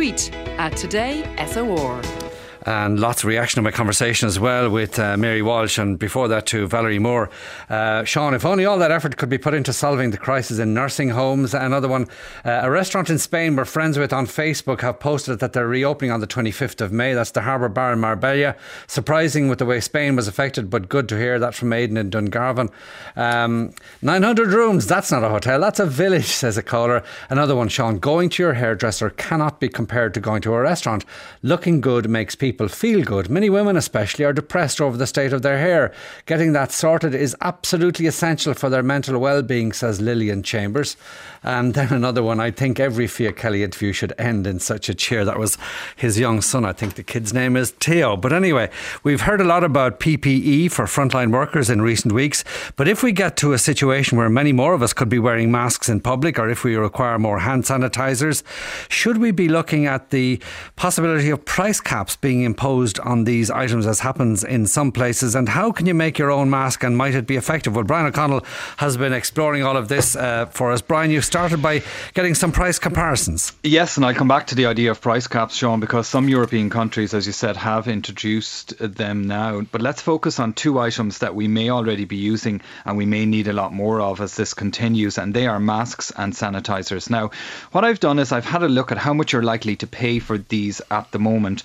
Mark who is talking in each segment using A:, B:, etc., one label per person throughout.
A: tweet at Today SOR
B: and lots of reaction to my conversation as well with uh, Mary Walsh and before that to Valerie Moore. Uh, Sean, if only all that effort could be put into solving the crisis in nursing homes. Another one, uh, a restaurant in Spain we're friends with on Facebook have posted that they're reopening on the 25th of May. That's the Harbour Bar in Marbella. Surprising with the way Spain was affected, but good to hear that from Aidan in Dungarvan. Um, 900 rooms, that's not a hotel, that's a village, says a caller. Another one, Sean, going to your hairdresser cannot be compared to going to a restaurant. Looking good makes people people feel good. Many women, especially, are depressed over the state of their hair. Getting that sorted is absolutely essential for their mental well being, says Lillian Chambers. And then another one, I think every Fiach Kelly interview should end in such a cheer. That was his young son. I think the kid's name is Theo. But anyway, we've heard a lot about PPE for frontline workers in recent weeks. But if we get to a situation where many more of us could be wearing masks in public, or if we require more hand sanitizers, should we be looking at the possibility of price caps being imposed on these items as happens in some places? And how can you make your own mask and might it be effective? Well, Brian O'Connell has been exploring all of this uh, for us. Brian, you started by getting some price comparisons.
C: Yes, and I'll come back to the idea of price caps, Sean, because some European countries, as you said, have introduced them now. But let's focus on two items that we may already be using and we may need a lot more of as this continues, and they are masks and sanitizers. Now, what I've done is I've had a look at how much you're likely to pay for these at the moment.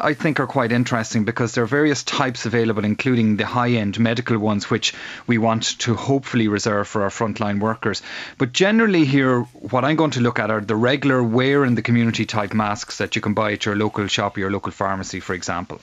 C: I think, are quite interesting because there are various types available, including the high end medical ones, which we want to hopefully reserve for our frontline workers. But but generally, here, what I'm going to look at are the regular wear in the community type masks that you can buy at your local shop or your local pharmacy, for example.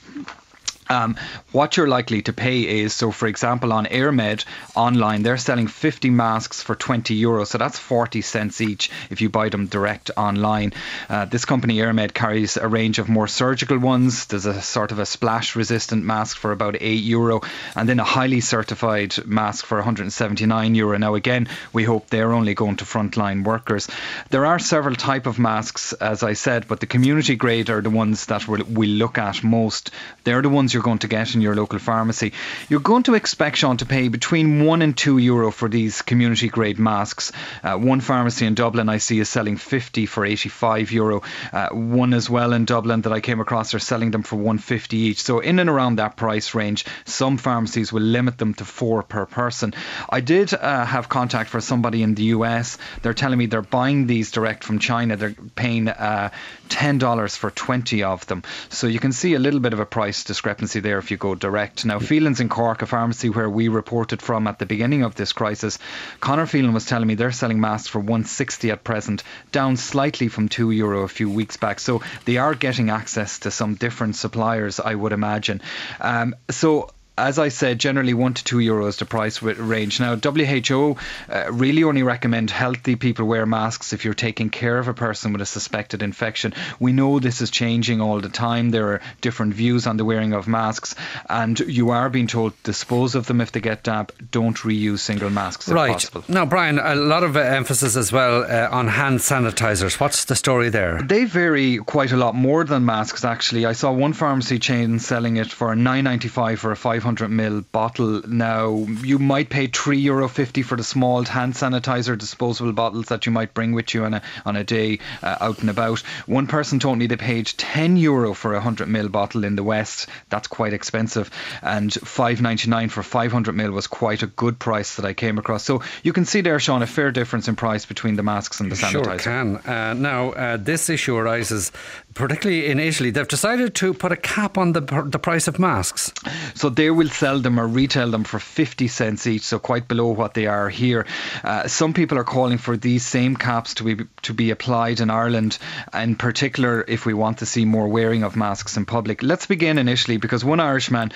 C: Um, what you're likely to pay is so, for example, on AirMed online, they're selling 50 masks for 20 euros, so that's 40 cents each if you buy them direct online. Uh, this company, AirMed, carries a range of more surgical ones. There's a sort of a splash resistant mask for about 8 euro, and then a highly certified mask for 179 euro. Now, again, we hope they're only going to frontline workers. There are several type of masks, as I said, but the community grade are the ones that we'll look at most. They're the ones you're going to get in your local pharmacy. You're going to expect, Sean, to pay between one and two euro for these community grade masks. Uh, one pharmacy in Dublin I see is selling 50 for 85 euro. Uh, one as well in Dublin that I came across are selling them for 150 each. So in and around that price range, some pharmacies will limit them to four per person. I did uh, have contact for somebody in the US. They're telling me they're buying these direct from China. They're paying uh, $10 for 20 of them. So you can see a little bit of a price discrepancy there if you go direct. Now, Phelan's in Cork, a pharmacy where we reported from at the beginning of this crisis, Conor Phelan was telling me they're selling masks for 160 at present, down slightly from 2 euro a few weeks back. So they are getting access to some different suppliers, I would imagine. Um, so as I said, generally one to two euros the price range. Now, WHO uh, really only recommend healthy people wear masks if you're taking care of a person with a suspected infection. We know this is changing all the time. There are different views on the wearing of masks, and you are being told dispose of them if they get damp. Don't reuse single masks
B: right.
C: possible.
B: Now, Brian, a lot of uh, emphasis as well uh, on hand sanitizers. What's the story there?
C: They vary quite a lot more than masks. Actually, I saw one pharmacy chain selling it for 9.95 for a 5 500 ml bottle. Now, you might pay three euro fifty for the small hand sanitizer disposable bottles that you might bring with you on a on a day uh, out and about. One person told me they paid 10 euro for a 100 ml bottle in the West. That's quite expensive, and 5.99 for 500 ml was quite a good price that I came across. So you can see there, Sean, a fair difference in price between the masks and the sanitizer.
B: Sure can. Uh, now, uh, this issue arises particularly in Italy. They've decided to put a cap on the the price of masks.
C: So they will sell them or retail them for 50 cents each, so quite below what they are here. Uh, some people are calling for these same caps to be to be applied in Ireland, in particular if we want to see more wearing of masks in public. Let's begin initially because one Irishman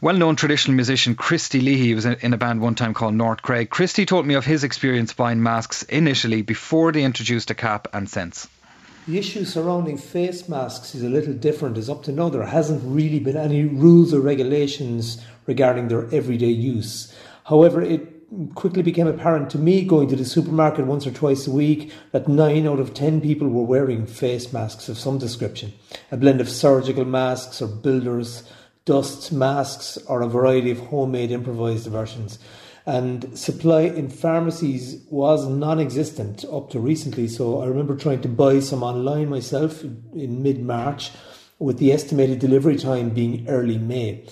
C: well-known traditional musician Christy Leahy was in a band one time called North Cregg. Christy told me of his experience buying masks initially before they introduced a cap and cents.
D: The issue surrounding face masks is a little different. As up to now, there hasn't really been any rules or regulations regarding their everyday use. However, it quickly became apparent to me going to the supermarket once or twice a week that nine out of ten people were wearing face masks of some description. A blend of surgical masks or builders, dust masks, or a variety of homemade improvised versions. And supply in pharmacies was non existent up to recently. So I remember trying to buy some online myself in mid March, with the estimated delivery time being early May.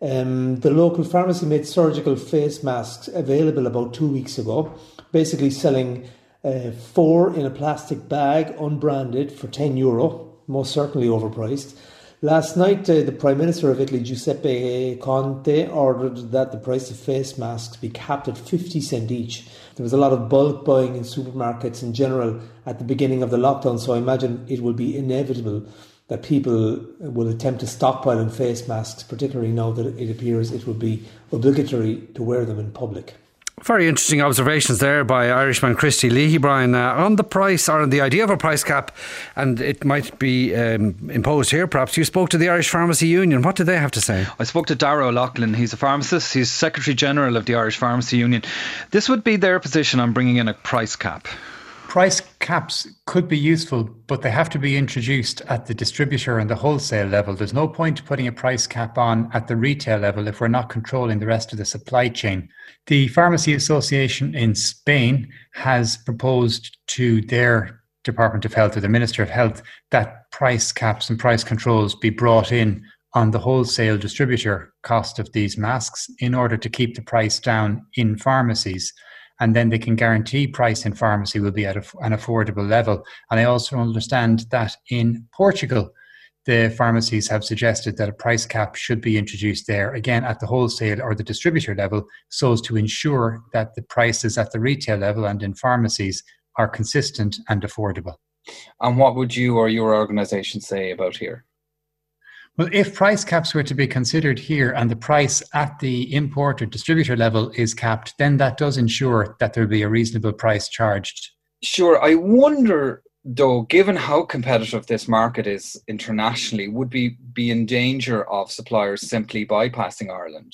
D: Um, the local pharmacy made surgical face masks available about two weeks ago, basically selling uh, four in a plastic bag, unbranded, for 10 euro, most certainly overpriced. Last night, uh, the Prime Minister of Italy, Giuseppe Conte, ordered that the price of face masks be capped at 50 cent each. There was a lot of bulk buying in supermarkets in general at the beginning of the lockdown, so I imagine it will be inevitable that people will attempt to stockpile in face masks, particularly now that it appears it will be obligatory to wear them in public.
B: Very interesting observations there by Irishman Christy Leahy, Brian, uh, on the price or on the idea of a price cap, and it might be um, imposed here. Perhaps you spoke to the Irish Pharmacy Union. What did they have to say?
C: I spoke to Darragh O'Loughlin. He's a pharmacist. He's Secretary General of the Irish Pharmacy Union. This would be their position on bringing in a price cap
E: price caps could be useful, but they have to be introduced at the distributor and the wholesale level. There's no point putting a price cap on at the retail level if we're not controlling the rest of the supply chain. The Pharmacy Association in Spain has proposed to their Department of Health or the Minister of Health that price caps and price controls be brought in on the wholesale distributor cost of these masks in order to keep the price down in pharmacies and then they can guarantee price in pharmacy will be at an affordable level. And I also understand that in Portugal, the pharmacies have suggested that a price cap should be introduced there, again at the wholesale or the distributor level, so as to ensure that the prices at the retail level and in pharmacies are consistent and affordable.
F: And what would you or your organisation say about here?
E: Well, if price caps were to be considered here and the price at the import or distributor level is capped, then that does ensure that there will be a reasonable price charged.
F: Sure. I wonder, though, given how competitive this market is internationally, would we be in danger of suppliers simply bypassing Ireland?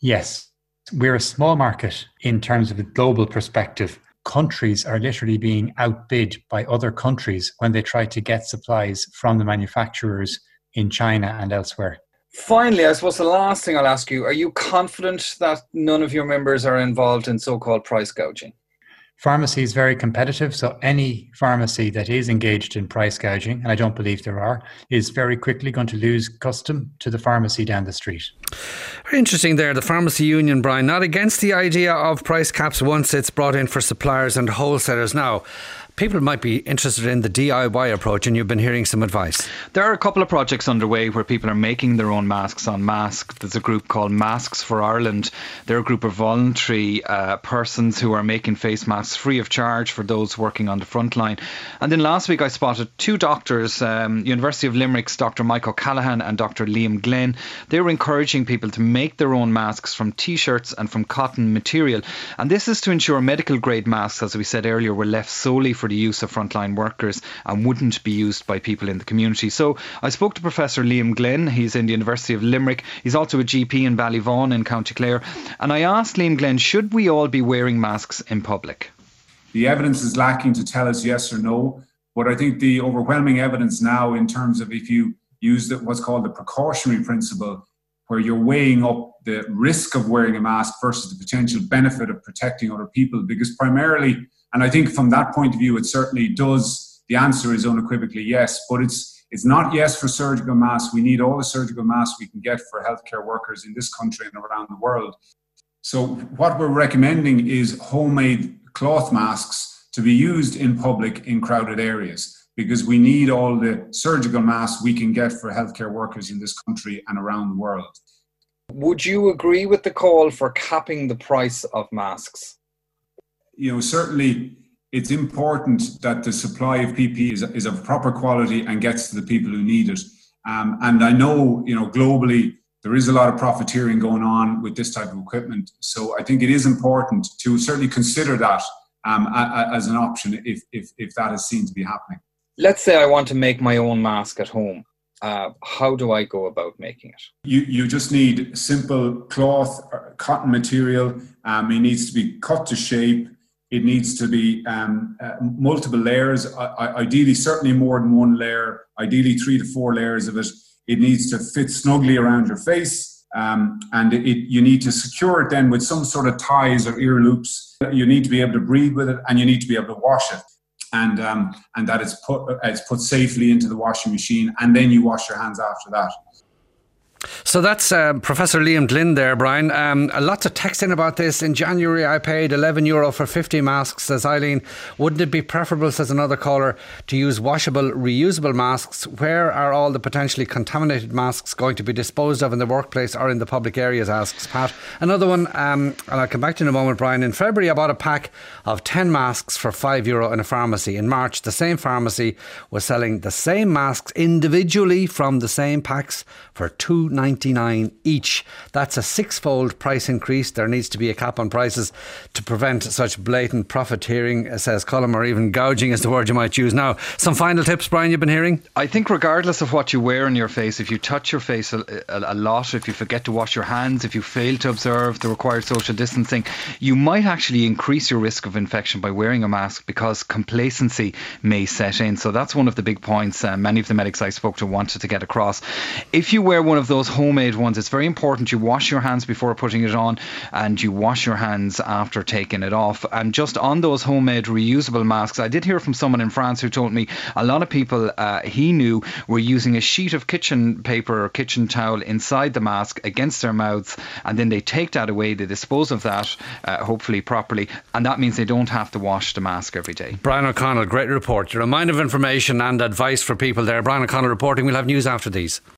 E: Yes. We're a small market in terms of a global perspective. Countries are literally being outbid by other countries when they try to get supplies from the manufacturers in China and elsewhere.
F: Finally, I suppose the last thing I'll ask you are you confident that none of your members are involved in so called price gouging?
E: Pharmacy is very competitive, so any pharmacy that is engaged in price gouging, and I don't believe there are, is very quickly going to lose custom to the pharmacy down the street.
B: Very interesting there. The pharmacy union, Brian, not against the idea of price caps once it's brought in for suppliers and wholesalers now people might be interested in the DIY approach, and you've been hearing some advice.
C: There are a couple of projects underway where people are making their own masks on mask. There's a group called Masks for Ireland. They're a group of voluntary uh, persons who are making face masks free of charge for those working on the front line. And then last week I spotted two doctors, um, University of Limerick's Dr. Michael Callahan and Dr. Liam Glynn. They were encouraging people to make their own masks from t-shirts and from cotton material. And this is to ensure medical grade masks, as we said earlier, were left solely for for the use of frontline workers and wouldn't be used by people in the community. So I spoke to Professor Liam Glynn. He's in the University of Limerick. He's also a GP in Ballyvaughan in County Clare. And I asked Liam Glynn, should we all be wearing masks in public?
G: The evidence is lacking to tell us yes or no. But I think the overwhelming evidence now, in terms of if you use what's called the precautionary principle, where you're weighing up the risk of wearing a mask versus the potential benefit of protecting other people, because primarily and I think from that point of view, it certainly does. The answer is unequivocally yes, but it's it's not yes for surgical masks. We need all the surgical masks we can get for healthcare workers in this country and around the world. So what we're recommending is homemade cloth masks to be used in public in crowded areas because we need all the surgical masks we can get for healthcare workers in this country and around the world.
F: Would you agree with the call for capping the price of masks?
G: you know, certainly it's important that the supply of PPE is, is of proper quality and gets to the people who need it. Um, and I know, you know, globally there is a lot of profiteering going on with this type of equipment. So I think it is important to certainly consider that um, as an option if, if, if that is seen to be happening.
F: Let's say I want to make my own mask at home. Uh, how do I go about making it?
G: You, you just need simple cloth, cotton material. Um, it needs to be cut to shape. It needs to be um, uh, multiple layers, uh, ideally, certainly more than one layer, ideally, three to four layers of it. It needs to fit snugly around your face. Um, and it, you need to secure it then with some sort of ties or ear loops. You need to be able to breathe with it, and you need to be able to wash it, and um, and that it's put it's put safely into the washing machine, and then you wash your hands after that.
B: So that's uh, Professor Liam Glynn there, Brian. Um, lots of text in about this. In January, I paid 11 euro for 50 masks, says Eileen. Wouldn't it be preferable, says another caller, to use washable, reusable masks? Where are all the potentially contaminated masks going to be disposed of in the workplace or in the public areas, asks Pat. Another one, um, and I'll come back to in a moment, Brian. In February, I bought a pack of 10 masks for 5 euro in a pharmacy. In March, the same pharmacy was selling the same masks individually from the same packs for 2 99 each. That's a six-fold price increase. There needs to be a cap on prices to prevent such blatant profiteering, says Colm, or even gouging is the word you might use. Now, some final tips, Brian, you've been hearing?
C: I think regardless of what you wear on your face, if you touch your face a, a, a lot, if you forget to wash your hands, if you fail to observe the required social distancing, you might actually increase your risk of infection by wearing a mask because complacency may set in. So that's one of the big points uh, many of the medics I spoke to wanted to get across. If you wear one of those those homemade ones, it's very important you wash your hands before putting it on and you wash your hands after taking it off. And just on those homemade reusable masks, I did hear from someone in France who told me a lot of people uh, he knew were using a sheet of kitchen paper or kitchen towel inside the mask against their mouths, and then they take that away, they dispose of that, uh, hopefully properly, and that means they don't have to wash the mask every day.
B: Brian O'Connell, great report. You're a mind of information and advice for people there. Brian O'Connell reporting. We'll have news after these.